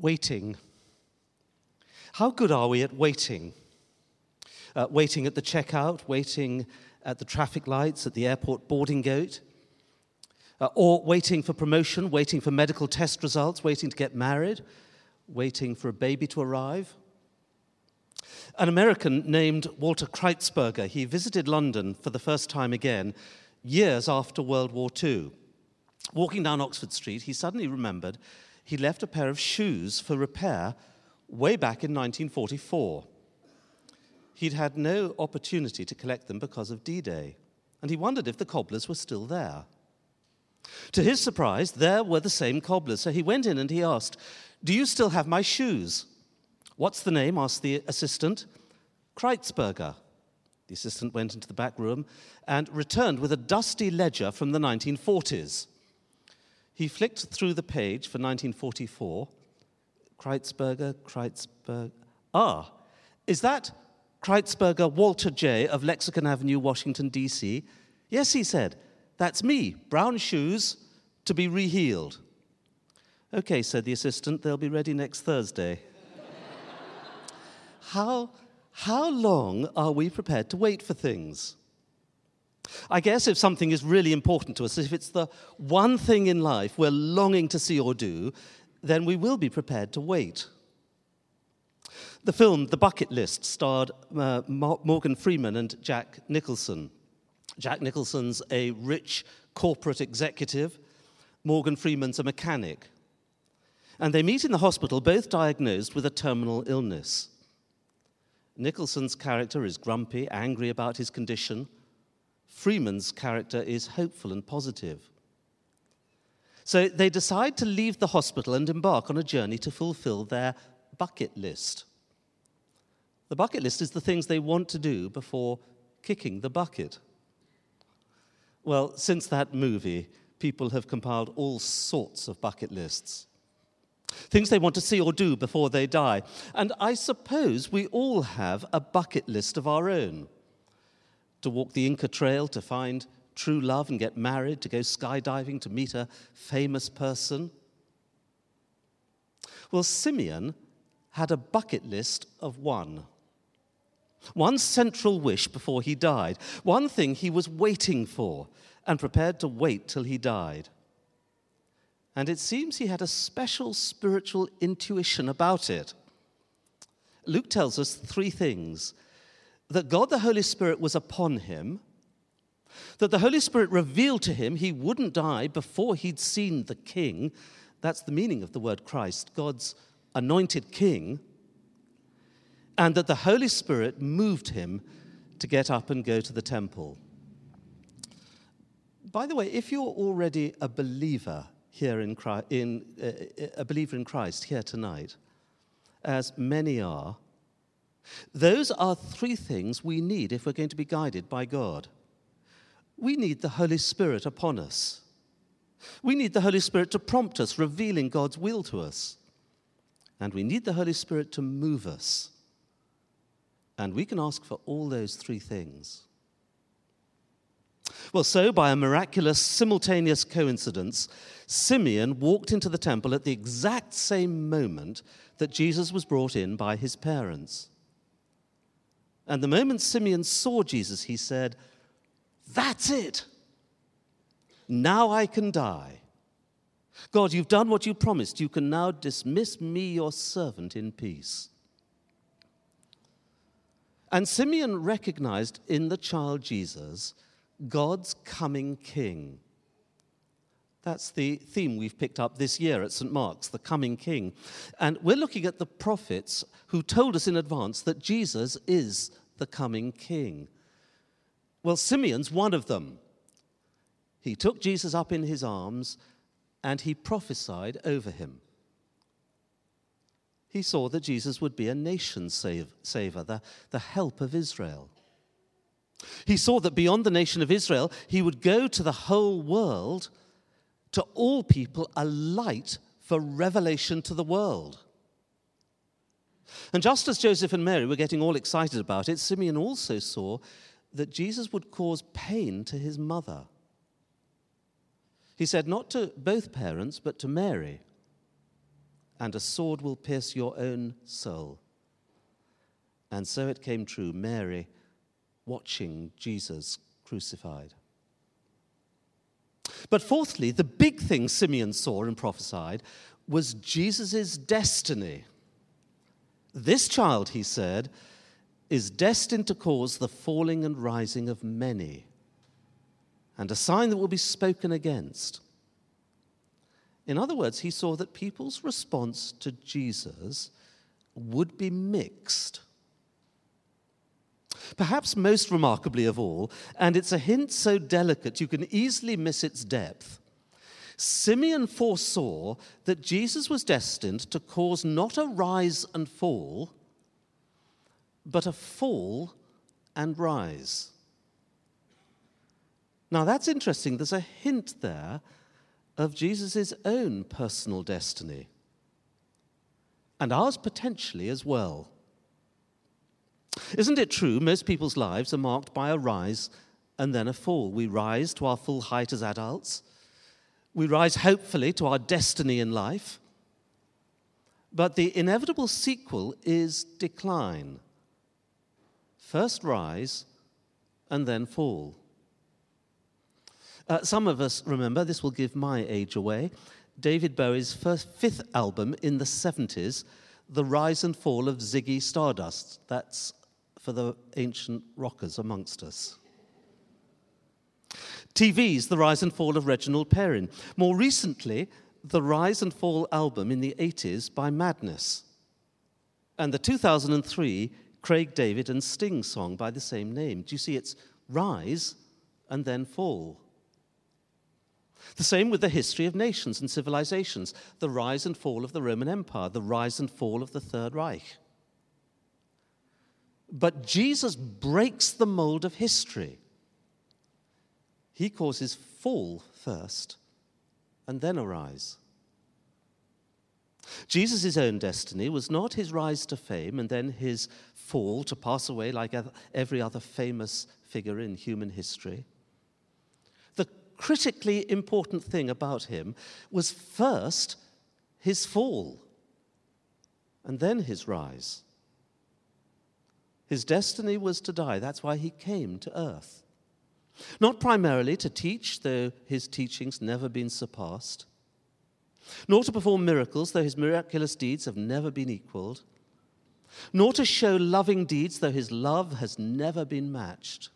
Waiting. How good are we at waiting? Uh, waiting at the checkout, waiting at the traffic lights, at the airport boarding gate, uh, or waiting for promotion, waiting for medical test results, waiting to get married, waiting for a baby to arrive. An American named Walter Kreitzberger, he visited London for the first time again years after World War II. Walking down Oxford Street, he suddenly remembered he left a pair of shoes for repair way back in 1944. He'd had no opportunity to collect them because of D Day, and he wondered if the cobblers were still there. To his surprise, there were the same cobblers, so he went in and he asked, Do you still have my shoes? What's the name? asked the assistant. Kreitzberger. The assistant went into the back room and returned with a dusty ledger from the 1940s. He flicked through the page for 1944. Kreitzberger, Kreitzberger. Ah, is that Kreitzberger Walter J. of Lexington Avenue, Washington, D.C.? Yes, he said. That's me, brown shoes, to be rehealed. Okay, said the assistant, they'll be ready next Thursday. how, how long are we prepared to wait for things? I guess if something is really important to us, if it's the one thing in life we're longing to see or do, then we will be prepared to wait. The film The Bucket List starred uh, Morgan Freeman and Jack Nicholson. Jack Nicholson's a rich corporate executive, Morgan Freeman's a mechanic. And they meet in the hospital, both diagnosed with a terminal illness. Nicholson's character is grumpy, angry about his condition. Freeman's character is hopeful and positive. So they decide to leave the hospital and embark on a journey to fulfill their bucket list. The bucket list is the things they want to do before kicking the bucket. Well, since that movie, people have compiled all sorts of bucket lists. Things they want to see or do before they die. And I suppose we all have a bucket list of our own to walk the Inca Trail, to find true love and get married, to go skydiving, to meet a famous person. Well, Simeon had a bucket list of one. One central wish before he died, one thing he was waiting for and prepared to wait till he died. And it seems he had a special spiritual intuition about it. Luke tells us three things that God the Holy Spirit was upon him, that the Holy Spirit revealed to him he wouldn't die before he'd seen the king. That's the meaning of the word Christ, God's anointed king. And that the Holy Spirit moved him to get up and go to the temple. By the way, if you're already a believer here in, Christ, in uh, a believer in Christ here tonight, as many are, those are three things we need if we're going to be guided by God. We need the Holy Spirit upon us. We need the Holy Spirit to prompt us, revealing God's will to us. And we need the Holy Spirit to move us. And we can ask for all those three things. Well, so by a miraculous simultaneous coincidence, Simeon walked into the temple at the exact same moment that Jesus was brought in by his parents. And the moment Simeon saw Jesus, he said, That's it. Now I can die. God, you've done what you promised. You can now dismiss me, your servant, in peace. And Simeon recognized in the child Jesus God's coming king. That's the theme we've picked up this year at St. Mark's, the coming king. And we're looking at the prophets who told us in advance that Jesus is the coming king. Well, Simeon's one of them. He took Jesus up in his arms and he prophesied over him. He saw that Jesus would be a nation saver, the, the help of Israel. He saw that beyond the nation of Israel, he would go to the whole world, to all people, a light for revelation to the world. And just as Joseph and Mary were getting all excited about it, Simeon also saw that Jesus would cause pain to his mother. He said, not to both parents, but to Mary. and a sword will pierce your own soul. And so it came true, Mary watching Jesus crucified. But fourthly, the big thing Simeon saw and prophesied was Jesus' destiny. This child, he said, is destined to cause the falling and rising of many, and a sign that will be spoken against. In other words, he saw that people's response to Jesus would be mixed. Perhaps most remarkably of all, and it's a hint so delicate you can easily miss its depth, Simeon foresaw that Jesus was destined to cause not a rise and fall, but a fall and rise. Now that's interesting. There's a hint there of Jesus' own personal destiny, and ours potentially as well. Isn't it true most people's lives are marked by a rise and then a fall? We rise to our full height as adults, we rise hopefully to our destiny in life, but the inevitable sequel is decline. First rise and then fall. Uh, some of us remember, this will give my age away, David Bowie's first, fifth album in the 70s, The Rise and Fall of Ziggy Stardust. That's for the ancient rockers amongst us. TV's The Rise and Fall of Reginald Perrin. More recently, the Rise and Fall album in the 80s by Madness. And the 2003 Craig David and Sting song by the same name. Do you see it's rise and then fall? The same with the history of nations and civilizations, the rise and fall of the Roman Empire, the rise and fall of the Third Reich. But Jesus breaks the mold of history. He causes fall first and then arise. rise. Jesus' own destiny was not his rise to fame and then his fall to pass away like every other famous figure in human history. The critically important thing about him was first his fall and then his rise. His destiny was to die. That's why he came to earth. Not primarily to teach, though his teachings never been surpassed, nor to perform miracles, though his miraculous deeds have never been equaled, nor to show loving deeds, though his love has never been matched.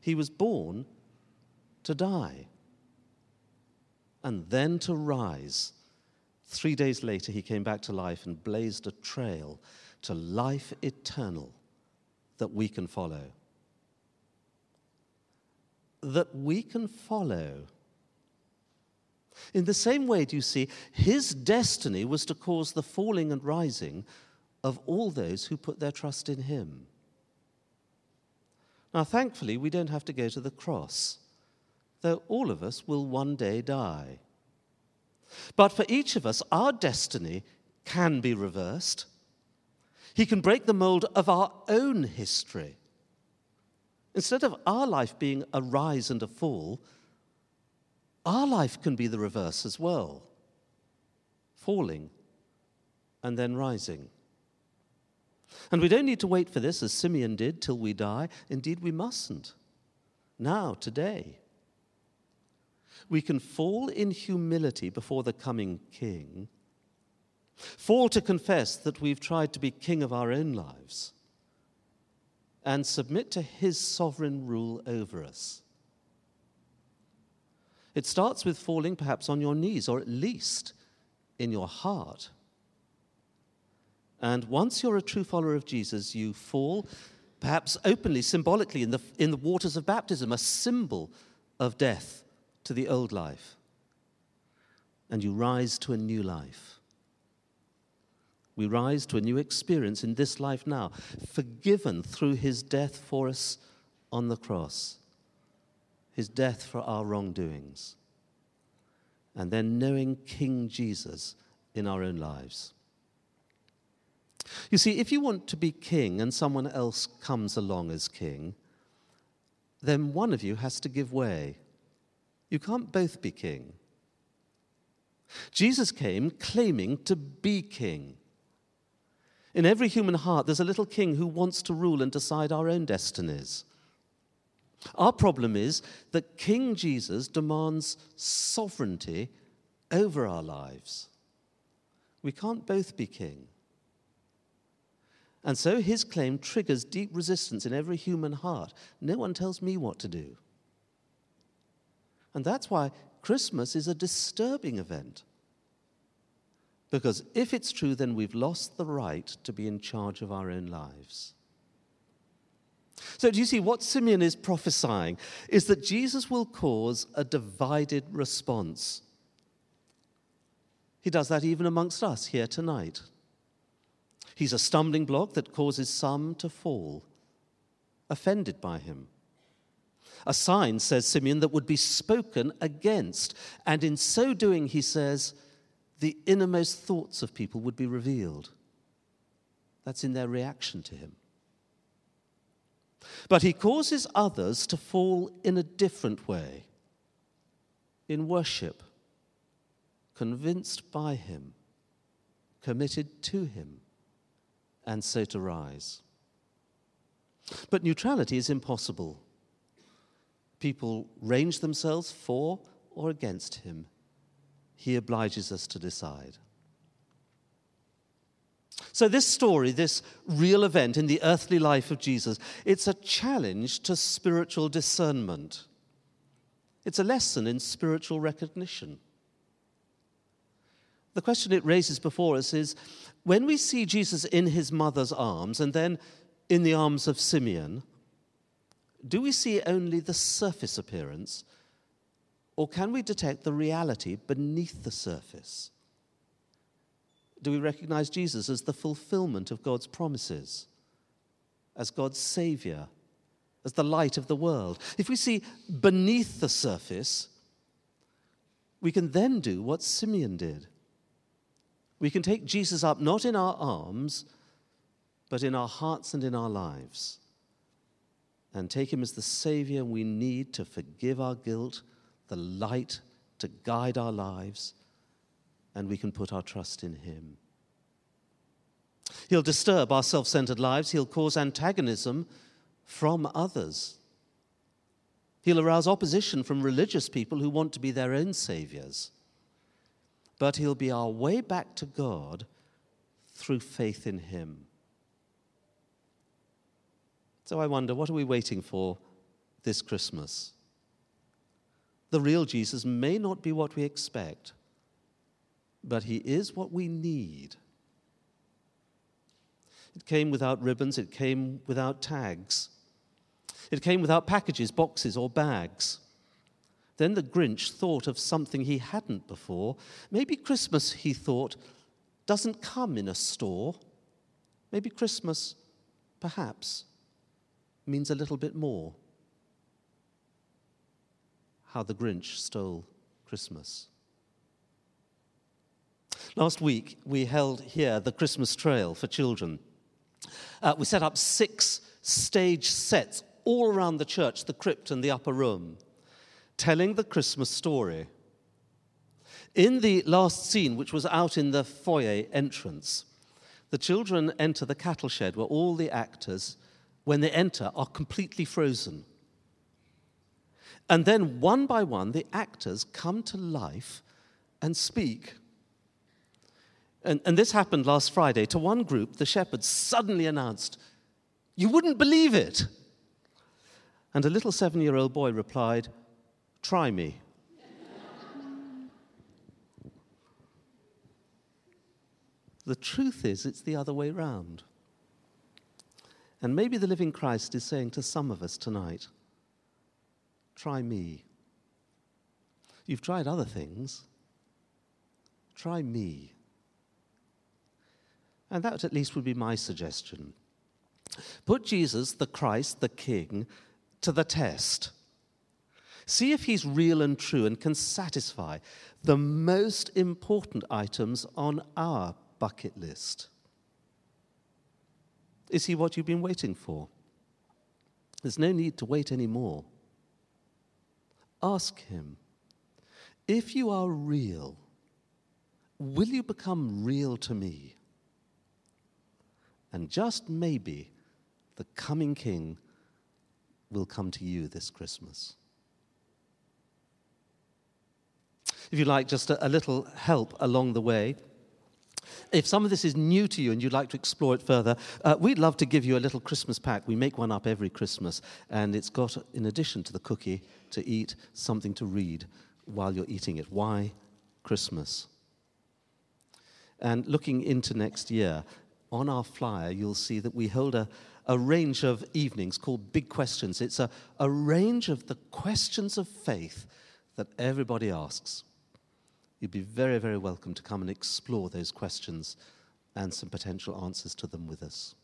He was born to die and then to rise. Three days later, he came back to life and blazed a trail to life eternal that we can follow. That we can follow. In the same way, do you see, his destiny was to cause the falling and rising of all those who put their trust in him. Now, thankfully, we don't have to go to the cross, though all of us will one day die. But for each of us, our destiny can be reversed he can break the mold of our own history. Instead of our life being a rise and a fall, our life can be the reverse as well falling and then rising. And we don't need to wait for this, as Simeon did, till we die. Indeed, we mustn't. Now, today. We can fall in humility before the coming king Fall to confess that we've tried to be king of our own lives and submit to his sovereign rule over us. It starts with falling perhaps on your knees, or at least in your heart. And once you're a true follower of Jesus, you fall, perhaps openly, symbolically, in the, in the waters of baptism, a symbol of death to the old life. And you rise to a new life. We rise to a new experience in this life now, forgiven through his death for us on the cross, his death for our wrongdoings, and then knowing King Jesus in our own lives. You see, if you want to be king and someone else comes along as king, then one of you has to give way. You can't both be king. Jesus came claiming to be king. In every human heart, there's a little king who wants to rule and decide our own destinies. Our problem is that King Jesus demands sovereignty over our lives. We can't both be king. And so his claim triggers deep resistance in every human heart. No one tells me what to do. And that's why Christmas is a disturbing event. Because if it's true, then we've lost the right to be in charge of our own lives. So, do you see what Simeon is prophesying? Is that Jesus will cause a divided response. He does that even amongst us here tonight. He's a stumbling block that causes some to fall, offended by him. A sign, says Simeon, that would be spoken against. And in so doing, he says, the innermost thoughts of people would be revealed. That's in their reaction to him. But he causes others to fall in a different way in worship, convinced by him, committed to him, and so to rise. But neutrality is impossible. People range themselves for or against him. He obliges us to decide. So, this story, this real event in the earthly life of Jesus, it's a challenge to spiritual discernment. It's a lesson in spiritual recognition. The question it raises before us is when we see Jesus in his mother's arms and then in the arms of Simeon, do we see only the surface appearance, or can we detect the reality beneath the surface? do we recognize Jesus as the fulfillment of God's promises, as God's Savior, as the light of the world? If we see beneath the surface, we can then do what Simeon did. We can take Jesus up not in our arms, but in our hearts and in our lives, and take him as the Savior we need to forgive our guilt, the light to guide our lives and we can put our trust in Him. He'll disturb our self centered lives, He'll cause antagonism from others. He'll arouse opposition from religious people who want to be their own saviors. But He'll be our way back to God through faith in Him. So I wonder, what are we waiting for this Christmas? The real Jesus may not be what we expect but He is what we need. It came without ribbons, it came without tags, it came without packages, boxes, or bags. Then the Grinch thought of something he hadn't before. Maybe Christmas, he thought, doesn't come in a store. Maybe Christmas, perhaps, means a little bit more. How the Grinch stole Christmas. Last week, we held here the Christmas Trail for children. Uh, we set up six stage sets all around the church, the crypt and the upper room, telling the Christmas story. In the last scene, which was out in the foyer entrance, the children enter the cattle shed where all the actors, when they enter, are completely frozen. And then, one by one, the actors come to life and speak. And, and this happened last Friday. To one group, the shepherds suddenly announced, You wouldn't believe it. And a little seven year old boy replied, Try me. the truth is, it's the other way round. And maybe the living Christ is saying to some of us tonight, Try me. You've tried other things. Try me. And that at least would be my suggestion. Put Jesus, the Christ, the King, to the test. See if he's real and true and can satisfy the most important items on our bucket list. Is he what you've been waiting for? There's no need to wait anymore. Ask him if you are real, Will you become real to me? And just maybe the coming King will come to you this Christmas. If you like, just a, a little help along the way. If some of this is new to you and you'd like to explore it further, uh, we'd love to give you a little Christmas pack. We make one up every Christmas, and it's got, in addition to the cookie to eat, something to read while you're eating it. Why Christmas? And looking into next year, on our flyer, you'll see that we hold a, a range of evenings called Big Questions. It's a, a range of the questions of faith that everybody asks. You'd be very, very welcome to come and explore those questions and some potential answers to them with us.